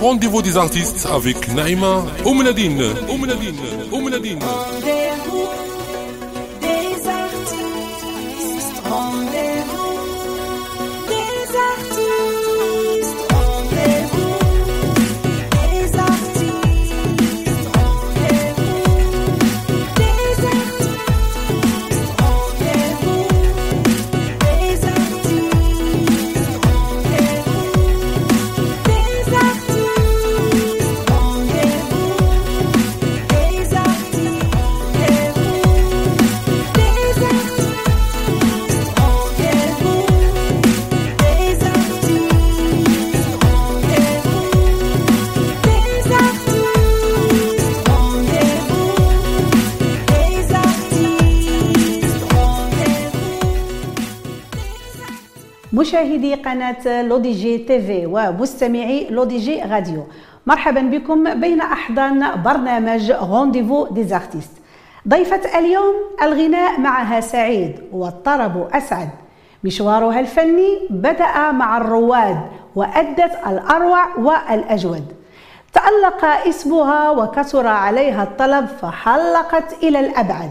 Rendez-vous des artistes avec Naïma Oumnadine. Oumnadine. Oumnadine. مشاهدي قناة لوديجي تيفي ومستمعي لوديجي راديو. مرحبا بكم بين أحضان برنامج Rendez-vous des artistes ضيفة اليوم الغناء معها سعيد والطرب أسعد. مشوارها الفني بدأ مع الرواد وأدت الأروع والأجود. تألق اسمها وكثر عليها الطلب فحلقت إلى الأبعد.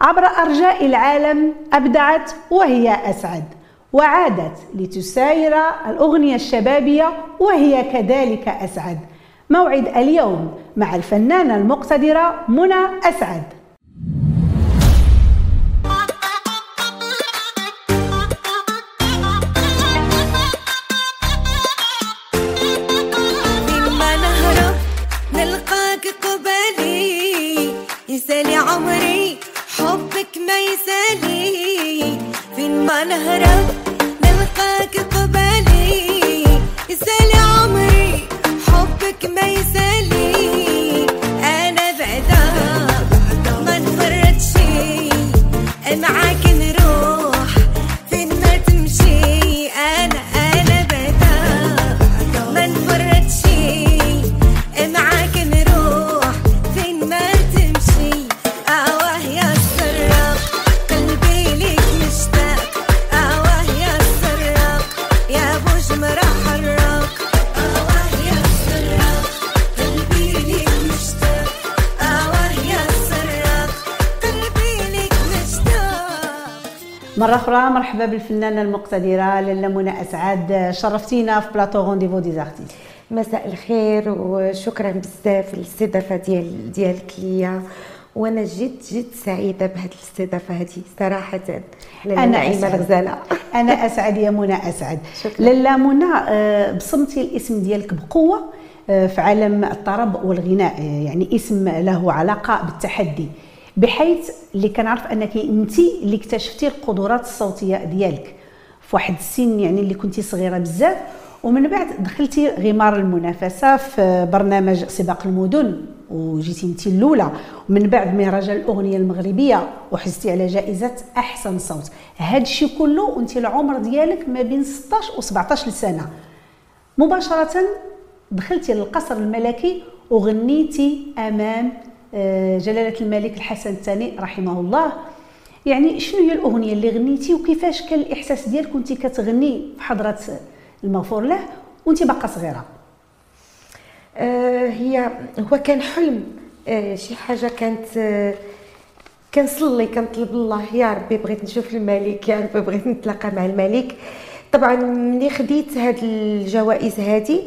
عبر أرجاء العالم أبدعت وهي أسعد. وعادت لتساير الأغنية الشبابية وهي كذلك أسعد. موعد اليوم مع الفنانة المقتدرة منى أسعد. مرة أخرى مرحبا بالفنانة المقتدرة لاله منى أسعد. شرفتينا في plateau Rendez-vous des artistes مساء الخير وشكرا بزاف للاستضافة ديال ديالك ليا وأنا جد جد سعيدة بهذه الاستضافة هذه صراحة. أنا نعيمه أسعد. الغزاله أنا أسعد يا منى أسعد. شكراً. لاله منى آه، بصمتي الاسم ديالك بقوة آه، في عالم الطرب والغناء آه، يعني اسم له علاقة بالتحدي. بحيث اللي كنعرف أنك انت اللي اكتشفتي القدرات الصوتية ديالك. في واحد السن يعني اللي كنتي صغيرة بزاف ومن بعد دخلتي غمار المنافسة في برنامج سباق المدن وجيتي انت الأولى. ومن بعد مهرجان الأغنية المغربية وحزتي على جائزة أحسن صوت. هذا الشيء كله وانت العمر ديالك ما بين 16 و 17 سنه مباشرة دخلتي للقصر الملكي وغنيتي أمام جلالة الملك الحسن الثاني رحمه الله. يعني شنو هي الأغنية اللي غنيتي وكيفاش كان الإحساس ديالك كنتي كتغني في حضرة المغفور له وانت باقا صغيرة؟ آه، هي هو كان حلم آه، شي حاجة كانت آه، كنصلي كنطلب الله يا ربي بغيت نشوف الملك يا ربي بغيت نتلاقى مع الملك. طبعا ملي خديت هاد الجوائز هادي.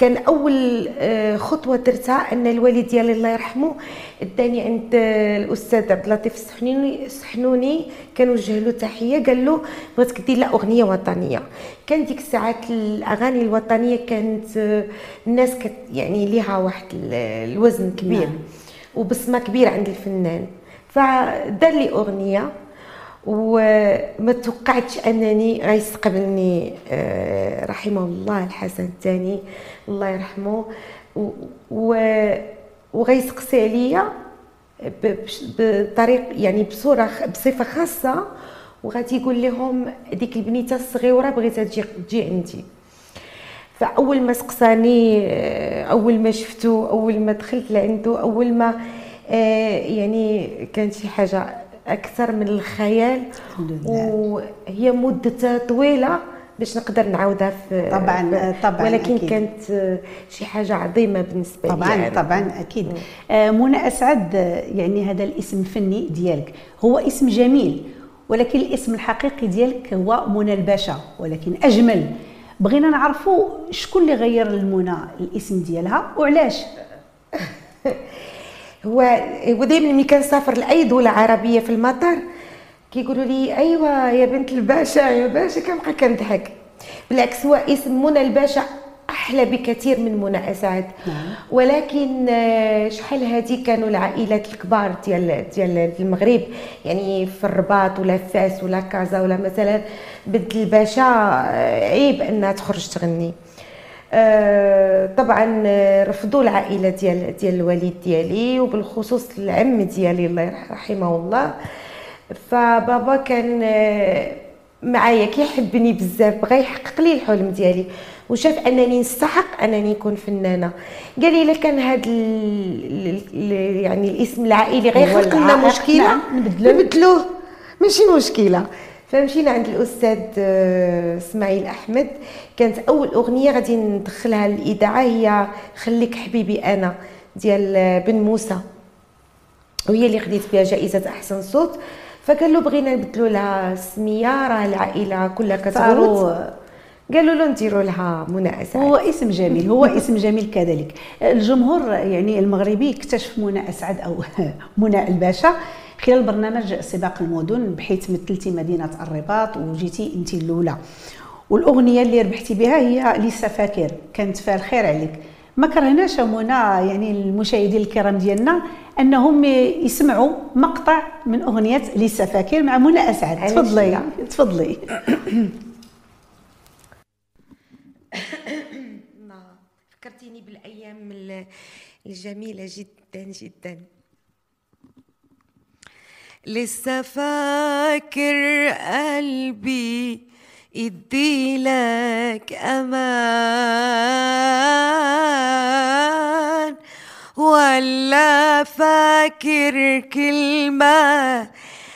كان أول آه، خطوة درتها أن الوالد ديالي الله يرحمه اداني عند آه، الأستاذ عبد اللطيف السحنوني السحنوني كنوجه له تحية قال له بغيتك دير لها أغنية وطنية كان ديك الساعات الأغاني الوطنية كانت آه، الناس كت يعني ليها واحد ال- الوزن كبير نعم. وبصمة كبيرة عند الفنان فدار لي أغنية وما توقعتش أنني غيستقبلني آه، رحمه الله الحسن الثاني الله يرحمه. وغيسقسي عليا بطريق يعني بصورة بصفة خاصة. وغادي يقول لهم ديك البنيتة الصغيرة بغيتها تجي تجي عندي. فأول ما سقساني آه، أول ما شفتو أول ما دخلت لعنده أول ما آه، يعني كانت شي حاجة أكثر من الخيال. وهي مدة طويلة باش نقدر نعاودها في طبعاً، طبعاً، ولكن أكيد. كانت آه، شي حاجة عظيمة بالنسبة لي. طبعا أنا. طبعا أكيد. آه، منى أسعد آه، يعني هذا الاسم الفني ديالك. هو اسم جميل ولكن الاسم الحقيقي ديالك هو منى الباشا ولكن أجمل. بغينا نعرفوا شكون اللي غير لمنى الاسم ديالها وعلاش؟ هو هو دائما ملي كنسافر لأي دولة عربية في المطار كيقولوا لي ايوا يا بنت الباشا يا باشا كنبقى كنضحك؟ بالعكس هو اسم منى الباشا أحلى بكثير من منى أسعد. نعم. ولكن آه، شحال هذه كانوا العائلات الكبار ديال ديال المغرب؟ يعني في الرباط ولا فاس ولا كازا ولا مثلا بنت الباشا آه، عيب أنها تخرج تغني. طبعا آه، رفضوا العائلة ديال ديال الوالد ديالي وبالخصوص العم ديالي الله يرح- رحمه الله. فبابا كان آه، معايا كيحبني بزاف بغى يحقق لي الحلم ديالي. وشاف أنني نستحق أنني نكون فنانة. قال لي إلا كان هذا ال- ال- يعني الاسم العائلي غيخلق لنا مشكلة نعم،. نبدلوه. ماشي مشكلة. فمشينا عند الأستاذ آه، إسماعيل أحمد. كانت أول أغنية غادي ندخلها للاذاعه هي خليك حبيبي أنا ديال آه، بن موسى. وهي اللي خديت بها جائزة أحسن صوت. فقال له بغينا نبدلوا لها السمية راه العائلة كلها صاروا قالوا له نديروا لها منى اسعد هو اسم جميل هو اسم جميل كذلك. الجمهور يعني المغربي اكتشف منى اسعد أو منى الباشا. خلال برنامج سباق المدن بحيث مثلتي مدينة الرباط وجيتي انت الأولى. والأغنية اللي ربحتي بها هي لسه فاكر. كانت فيها الخير عليك. ما كرهناش منى يعني المشاهدين الكرام ديالنا أنهم يسمعوا مقطع من أغنية لسه فاكر مع منى أسعد. تفضلي؟ تفضلي. فكرتيني بالأيام ال- الجميلة جدا جدا. لسه فاكر قلبي يديلك أمان. ولا فاكر كلمة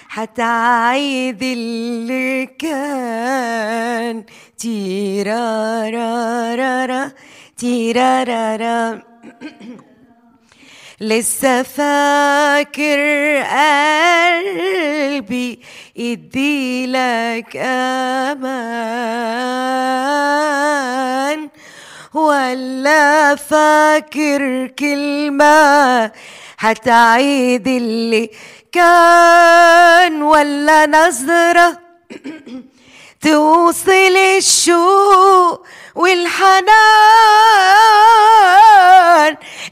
حتعيد اللي كان. تيرارارارا تيرارارا. لسه فاكر قلبي يديلك أمان ولا فاكر كلمة حتعيد اللي كان ولا نظرة توصل الشوق والحنان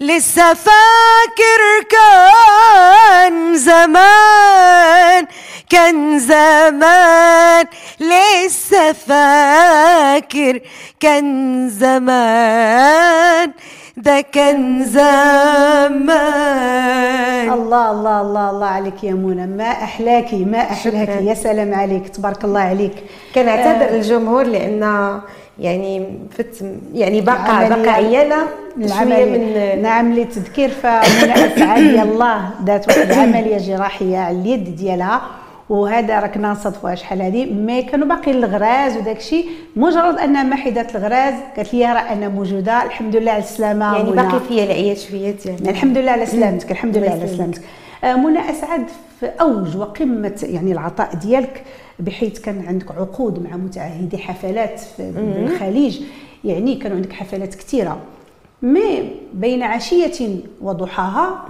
لسه فاكر كان زمان كان زمان لسه فاكر كان زمان ده كان زمان. الله الله الله الله عليك يا منى. ما أحلاكي ما أحلاكي. شكراً. يا سلام عليك تبارك الله عليك. كنعتذر آه، للجمهور لأن يعني فت يعني بقى بقى عيانه شوية من نعم للتذكير فمنى اسعد يلاه دات واحد العملية جراحية على اليد ديالها. وهذا راك نصدفوها شحال هذه مي كانوا باقيين الغراز وداك الشيء. مجرد انها ما حيدات الغراز قالت لي راه أنا موجودة. الحمد لله على السلامة يعني. باقي فيا العيا شوية ديال الحمد لله على سلامتك الحمد لله الله على. سلامتك. منى أسعد في أوج وقمة يعني العطاء ديالك بحيث كان عندك عقود مع متعهدي حفلات في بالخليج يعني كانوا عندك حفلات كثيرة. مي بين عشية وضحاها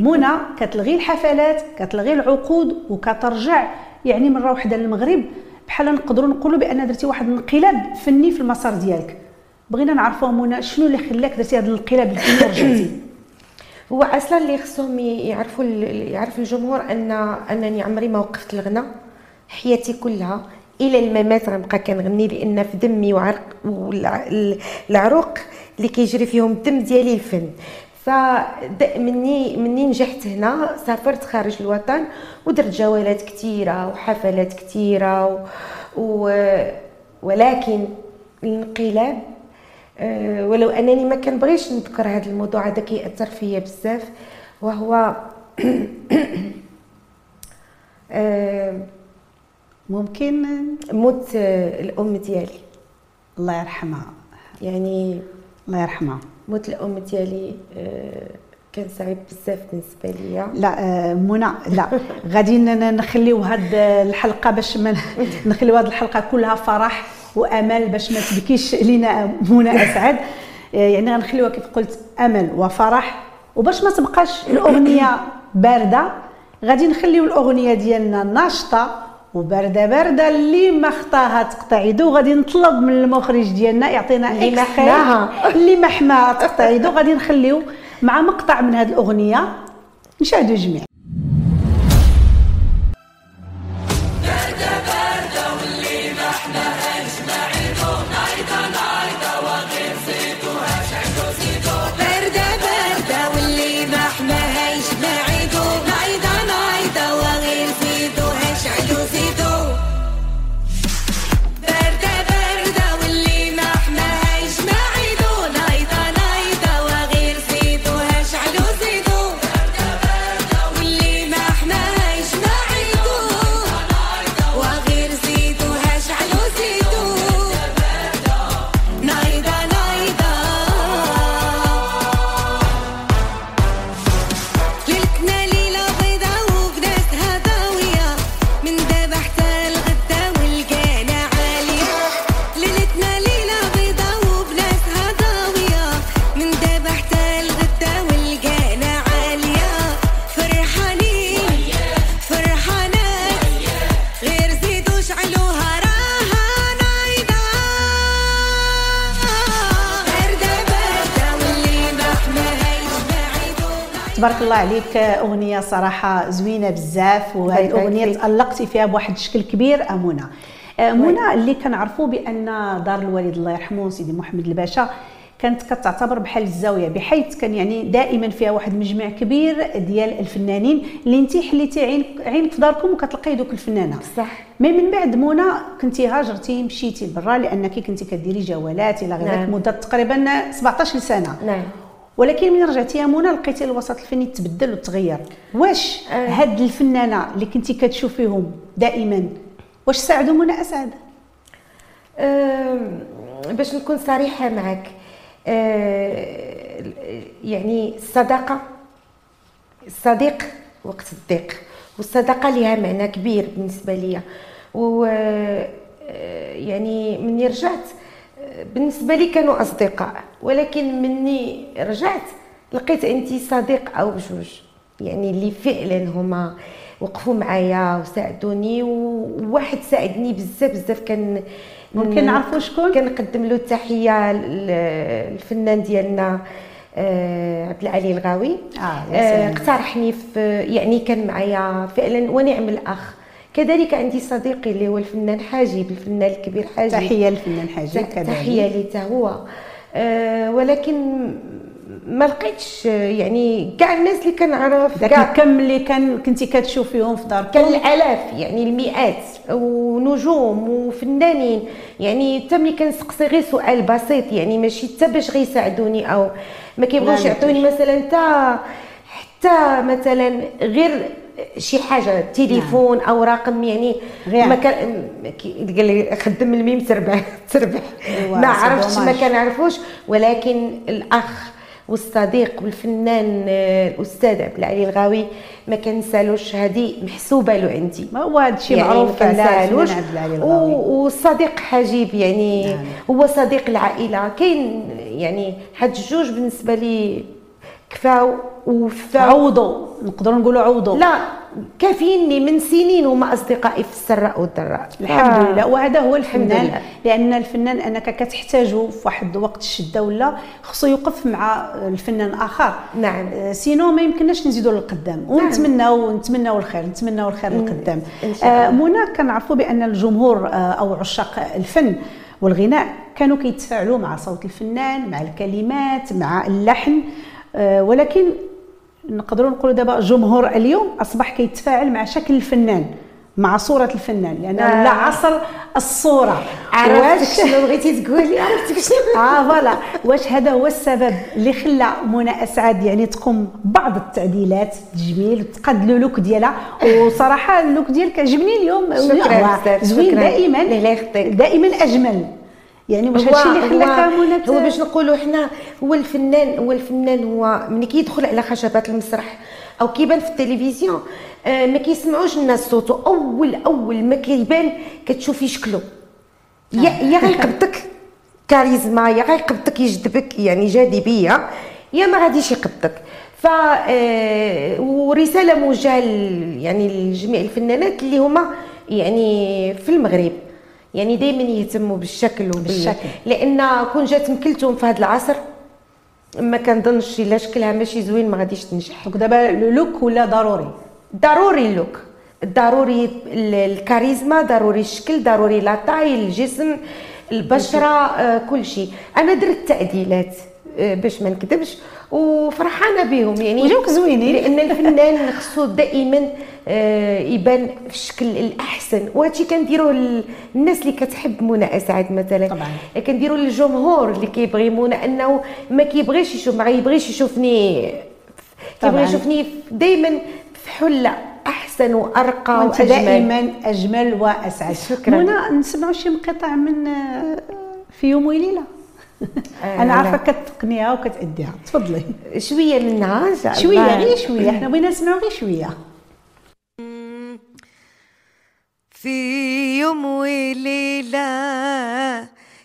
منى كتلغي الحفلات كتلغي العقود وكترجع يعني مرة واحدة للمغرب بحال نقدروا نقولوا بأن درتي واحد الانقلاب فني في المسار ديالك. بغينا نعرفوا منى شنو اللي خلاك درتي هذا الانقلاب الفني ورجعتي هو أصلا اللي خصهم يعرفوا يعرف الجمهور ان أنني عمري ما وقفت الغناء. حياتي كلها إلى الممات غنبقى كنغني لأن في دمي وعرق والعروق اللي كيجري فيهم الدم ديالي الفن. ف مني مني نجحت هنا سافرت خارج الوطن ودرت جولات كثيره وحفلات كثيره و... و... ولكن الانقلاب ولو أنني ما كنبغيش نذكر هذا الموضوع هذا كيأثر فيا بزاف. وهو آه، ممكن؟ موت آه، الأم ديالي. الله يرحمها. يعني الله يرحمها. موت الأم ديالي آه، كان صعيب بزاف بالنسبة ليا. لا آه، منى لا. غادي نخليو هاد الحلقة باش ما نخليو هاد الحلقة كلها فرح. وأمل باش ما تبكيش لينا منى أسعد. آه، يعني غنخليوها كيف قلت أمل وفرح. وباش ما تبقاش الأغنية باردة غادي نخليو الأغنية ديالنا ناشطة وباردة باردة اللي ما خطاها تقطع وغادي نطلب من المخرج ديالنا يعطينا اللي ما حماها. اللي ما حماها تقطع يدو غادي نخليو مع مقطع من هذه الأغنية. نشاهدوا جميع. تبارك الله عليك أغنية صراحة زوينة بزاف وهذه الاغنيه. تألقتي فيها بواحد الشكل كبير امونه آه، منى اللي كنعرفوا بأن دار الوالد الله يرحمه سيدي محمد الباشا كانت كتعتبر بحال الزاوية بحيث كان يعني دائما فيها واحد مجمع كبير ديال الفنانين اللي انت حليتي عينك عينك في داركم وكتلقاي دوك الفنانة. صح. مي من بعد منى كنتي هاجرتي مشيتي برا لأنك كنتي كديري جولات إلى غير ذلك نعم. مدة تقريبا 17 سنة. نعم. ولكن من رجعتي يا منى لقيتي الوسط الفني تبدل وتغير. واش آه. هاد الفنانة اللي كنتي كتشوفيهم دائما واش ساعدوا منى أسعد؟ أم، باش نكون صريحة معك أه، يعني الصداقة الصديق وقت الضيق والصداقة لها معنى كبير بالنسبة لي و أه، يعني مني رجعت بالنسبة لي كانوا أصدقاء ولكن مني رجعت لقيت عندي صديق أو بجوج يعني اللي فعلا هما وقفوا معايا وساعدوني وواحد ساعدني بزاف بزاف كان ممكن نعرفوا شكون؟ كنقدم له التحية الفنان ديالنا آه، عبد العالي الغاوي آه، آه،. اقترحني في يعني كان معايا فعلا ونعم الأخ كذلك عندي صديقي اللي هو الفنان حاجب الفنان الكبير حاجب تحية للفنان حاجب كذلك. تحية لي حتى هو. آه، ولكن ما لقيتش يعني كاع الناس اللي كنعرف كاع الكم اللي كان كنتي كتشوفيهم في داركم؟ كان الآلاف يعني المئات ونجوم وفنانين. يعني حتى ملي كنسقسي غير سؤال بسيط يعني ماشي حتى باش غيساعدوني أو ما كيبغوش يعطوني مثلا حتى حتى مثلا غير شي حاجة تليفون أو رقم يعني. ما كان قال لي خدم الميم تربح تربح. إيوا، ما عرفتش ما. كنعرفوش. ولكن الأخ والصديق والفنان آه، الأستاذ عبد العالي الغاوي ما كنسالوش. هذه محسوبة له عندي. ما هو هذا الشيء يعني معروف ما كنسالوش. والصديق حجيب يعني نعم. هو صديق العائلة. كاين يعني هاد الجوج بالنسبة لي كفاو وفاو. عوضوا نقدروا نقولوا عوضوا. لا كافيني من سنين وما أصدقائي في السراء والضراء. الحمد آه. لله. وهذا هو الحمد الفنان. لأن الفنان أنك كتحتاجه في واحد وقت الشدة ولا خصو يوقف مع الفنان اخر نعم. آه، سينو ما يمكنناش نزيدوا للقدام. ونتمناو نتمناو الخير نتمناو الخير للقدام. آه، منى كنعرفوا بأن الجمهور آه، أو عشاق الفن والغناء كانوا كيتفاعلوا مع صوت الفنان مع الكلمات مع اللحن. آه، ولكن نقدروا نقولوا دابا جمهور اليوم أصبح كيتفاعل مع شكل الفنان مع صورة الفنان لأنه آه. ولا عصر الصورة. عرفتك شنو بغيتي تقولي؟ عرفتك شنو؟ آه voilà. واش هذا هو السبب اللي خلى منى أسعد يعني تقوم بعض التعديلات؟ تجميل وتقاد le look ديالها. وصراحة ال look ديالك عجبني اليوم. شكراً زوين. دائما. دائما أجمل. يعني واش هادشي اللي خلاك منى هو باش نقولوا حنا هو الفنان هو الفنان هو ملي كيدخل على خشبات المسرح أو كيبان في التلفزيون آه، ما كيسمعوش الناس صوته. أول أول ما كيبان كتشوفي شكله يا يا غيقبضك كاريزما يا غيقبضك يجذبك يعني جاذبية. يا ما غاديش يقبضك. ف آه، ورسالة موجهة يعني لجميع الفنانات اللي هما يعني في المغرب. يعني دائما يهتموا بالشكل وبال بالشكل. لأن كون جات أم كلثوم في هذا العصر ما كنظنش إلا شكلها ماشي زوين ما غاديش تنجح. donc دابا le look ولا ضروري؟ ضروري ال look ضروري ال- الكاريزما ضروري الشكل ضروري la taille الجسم البشرة آه كل شيء. أنا درت تعديلات آه باش ما نكذبش. وفرحانة بهم يعني وجوني زوينين. لأن الفنان خصو دائما آه يبان في الشكل الأحسن وهادشي كنديروه لل- الناس اللي كتحب منى أسعد مثلا طبعاً. كنديروا للجمهور اللي كيبغي منى أنه ما كيبغيش يشوف ما غيبغيش يشوفني كيبغي. يشوفني دائما في حلة أحسن وأرقى وأنت واجمل دائما أجمل وأسعد شكراً. منى نسمعوا شي مقطع من آه، في يوم وليلة أنا عارفة. كتقنيها وكتاديها تفضلي. شوية منها شوية. غير شوية؟ حنا بغينا نسمعوا غير شوية. في يوم وليلة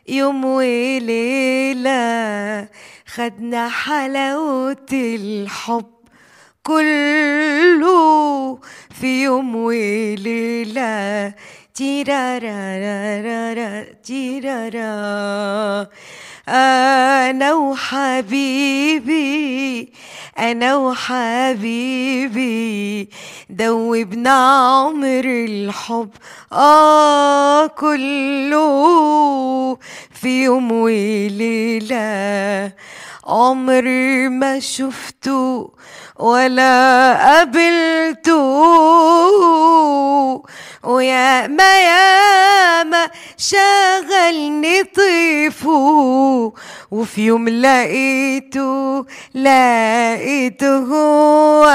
يوم وليلة خدنا حلاوة الحب كله. في يوم وليلة تيرارارارارا تيرارا. أنا وحبيبي أنا وحبيبي دوبنا عمر الحب آه كله في يوم وليلة. عمر ما شفته ولا قابلته ويا ما يا ما شغلني طيفه وفي يوم لقيته لقيته هو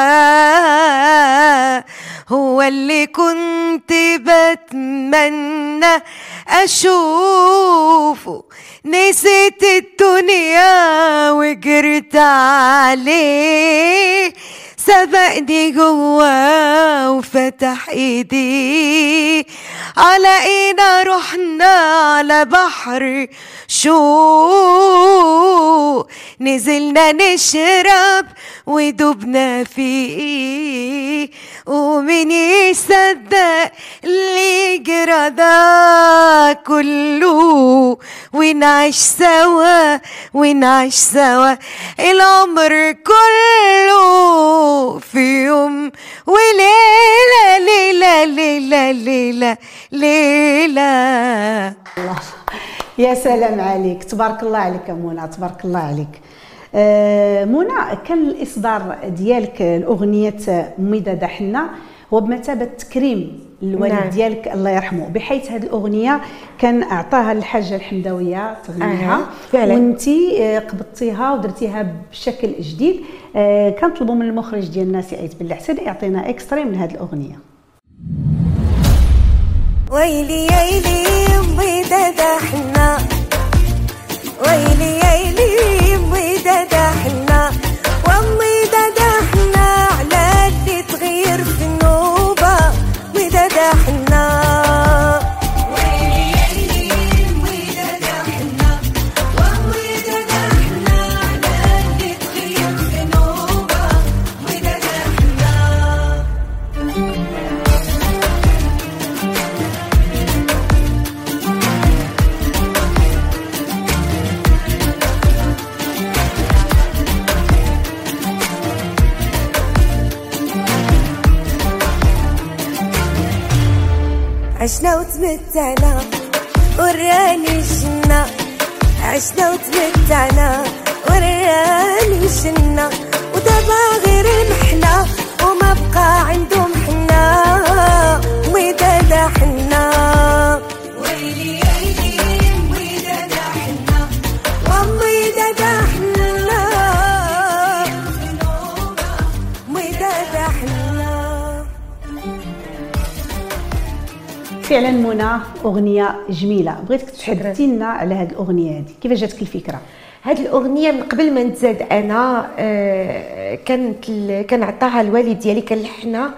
هو اللي كنت بتمنى أشوفه. نسيت الدنيا وجرت عليه. سبقني جوا وفتح إيدي. على اينا رحنا على بحر شو؟ نزلنا نشرب ودوبنا فيه. ومين يصدق اللي جرى ده كله ونعيش سوا ونعيش سوا. العمر كله في يوم وليلة ليلة ليلة ليلة ليلة. يا سلام عليك. تبارك الله عليك يا منى تبارك الله عليك. آه، منى كان الإصدار ديالك الأغنية مداد حنا هو بمثابه تكريم الوالد نعم. ديالك الله يرحمه. بحيث هذه الأغنية كان أعطاها الحاجة الحمداوية تغنيها. فعلاً. وانت آه، قبضتيها ودرتيها بشكل جديد. آه، كنطلبوا من المخرج ديالنا سعيد بالحسن يعطينا اكستري من هذه الأغنية. ويلي يلي مداد حنا. ويلي يلي وتمتعنا وراني الجنة عشنا وتمتعنا وراني فعلا منى أغنية جميلة. بغيتك تحدثي لنا على هذه الأغنية هذه كيفاش جاتك الفكرة؟ هاد الأغنية من قبل ما نتزاد أنا آه، كانت ال- كان عطاها الوالد ديالي كان لحنها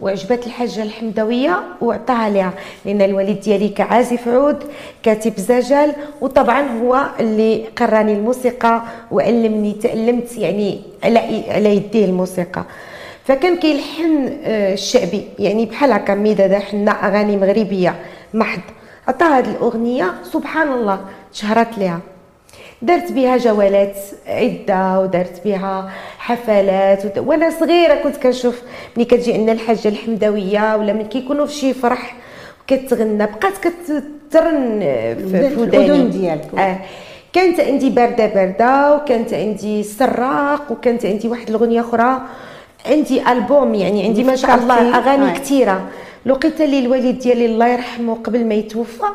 وعجبت الحاجة الحمدوية وعطاها ليها. لأن الوالد ديالي كعازف عود كاتب زجل وطبعا هو اللي قراني الموسيقى وعلمني تعلمت يعني على على يديه الموسيقى. فكان كيلحن آه، الشعبي يعني بحال هكا ميدادا حنا أغاني مغربية محض عطا هاد الأغنية سبحان الله شهرت ليها درت بها جولات عدة ودرت بها حفلات ود... وأنا صغيرة كنت كنشوف ملي كتجي عندنا الحاجة الحمدوية ولا ملي كيكونوا في شي فرح كتغنى بقات كترن في في وداني ديالك. آه. كانت عندي باردة باردة وكانت عندي سراق وكانت عندي واحد الأغنية أخرى عندي ألبوم يعني عندي ما شاء الله. أغاني آه. كثيرة لقيت لي الوالد ديالي الله يرحمه قبل ما يتوفى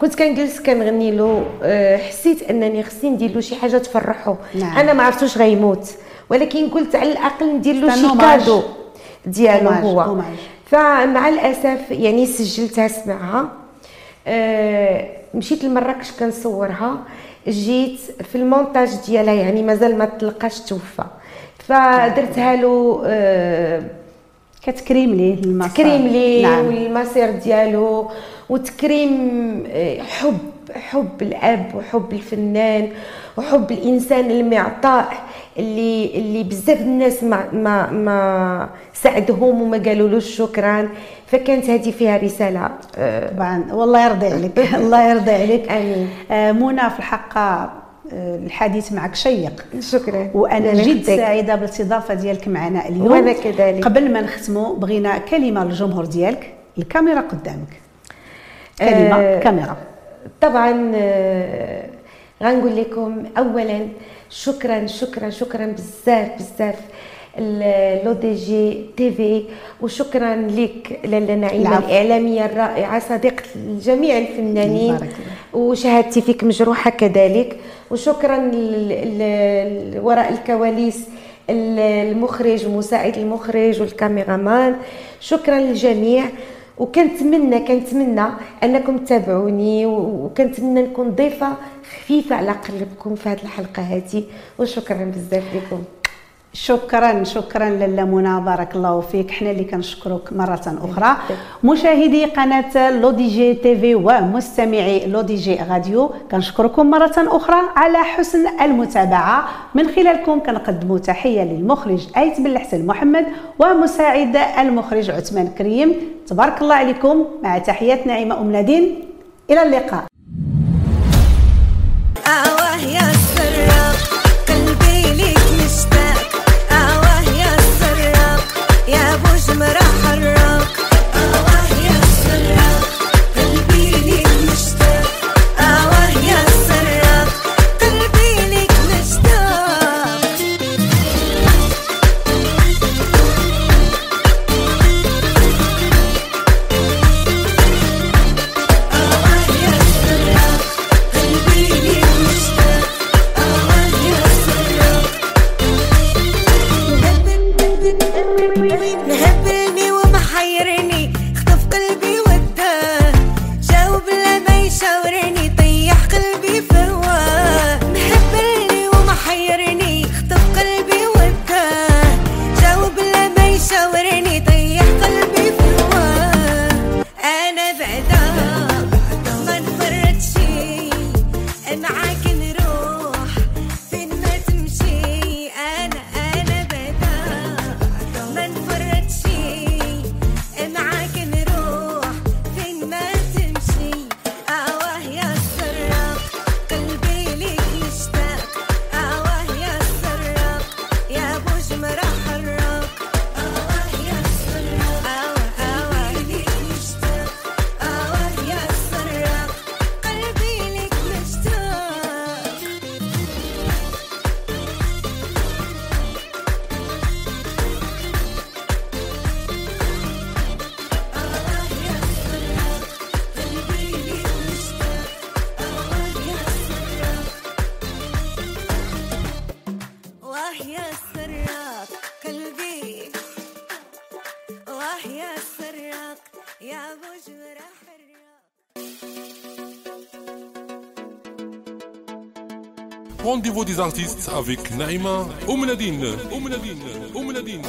كنت كنجلس كنغني له آه، حسيت أنني خصني ندير له شي حاجة تفرحه نعم. أنا ما عرفتوش غيموت ولكن قلت على الأقل ندير له شي. كادو ديالو هو هوماج. فمع الأسف يعني سجلتها سمعها آه، مشيت لمراكش كنصورها جيت في المونتاج ديالها يعني مازال ما تلقاش توفى فدرتها له آه، كتكريم ليه المسار. تكريم ليه نعم. والمصير ديالو وتكريم آه، حب حب الأب وحب الفنان وحب الإنسان المعطاء اللي اللي بزاف الناس ما ما ما ساعدهم وما قالولوش شكرا فكانت هذه فيها رسالة آه، طبعا. والله يرضي عليك. الله يرضي عليك. آمين. آه، منى في الحق آه، الحديث معك شيق. شكرا. وأنا جد. سعيدة بالاستضافة ديالك معنا اليوم. وأنا كذلك. قبل ما نختموا بغينا كلمة للجمهور ديالك. الكاميرا قدامك. كلمة آه، كاميرا. طبعا آه، غنقول لكم اولا شكرا شكرا شكرا بزاف بزاف. لو دي جي تي في. وشكرا لك لاله نعيمه. الإعلامية الرائعة صديقة جميع الفنانين. وشهادتي فيك. مجروحة كذلك. وشكرا وراء الكواليس ال- المخرج ومساعد المخرج والكاميرامان شكرا للجميع. وكنتمنى كنتمنى أنكم تتابعوني وكنتمنى نكون ضيفة خفيفة على قلبكم في هذه الحلقة هذه. وشكرا بزاف لكم. شكرا شكرا لاله منى بارك الله فيك. حنا اللي كنشكرك مرة أخرى. مشاهدي قناة لو دي جي تي في ومستمعي لو دي جي راديو كنشكركم مرة أخرى على حسن المتابعة. من خلالكم كنقدموا تحية للمخرج أيت بن الحسن محمد ومساعد المخرج عثمان كريم. تبارك الله عليكم. مع تحيات نعيمة أم نادين. إلى اللقاء. Rendez-vous des artistes avec Naïma Oumnadine. Oumnadine. Oumnadine.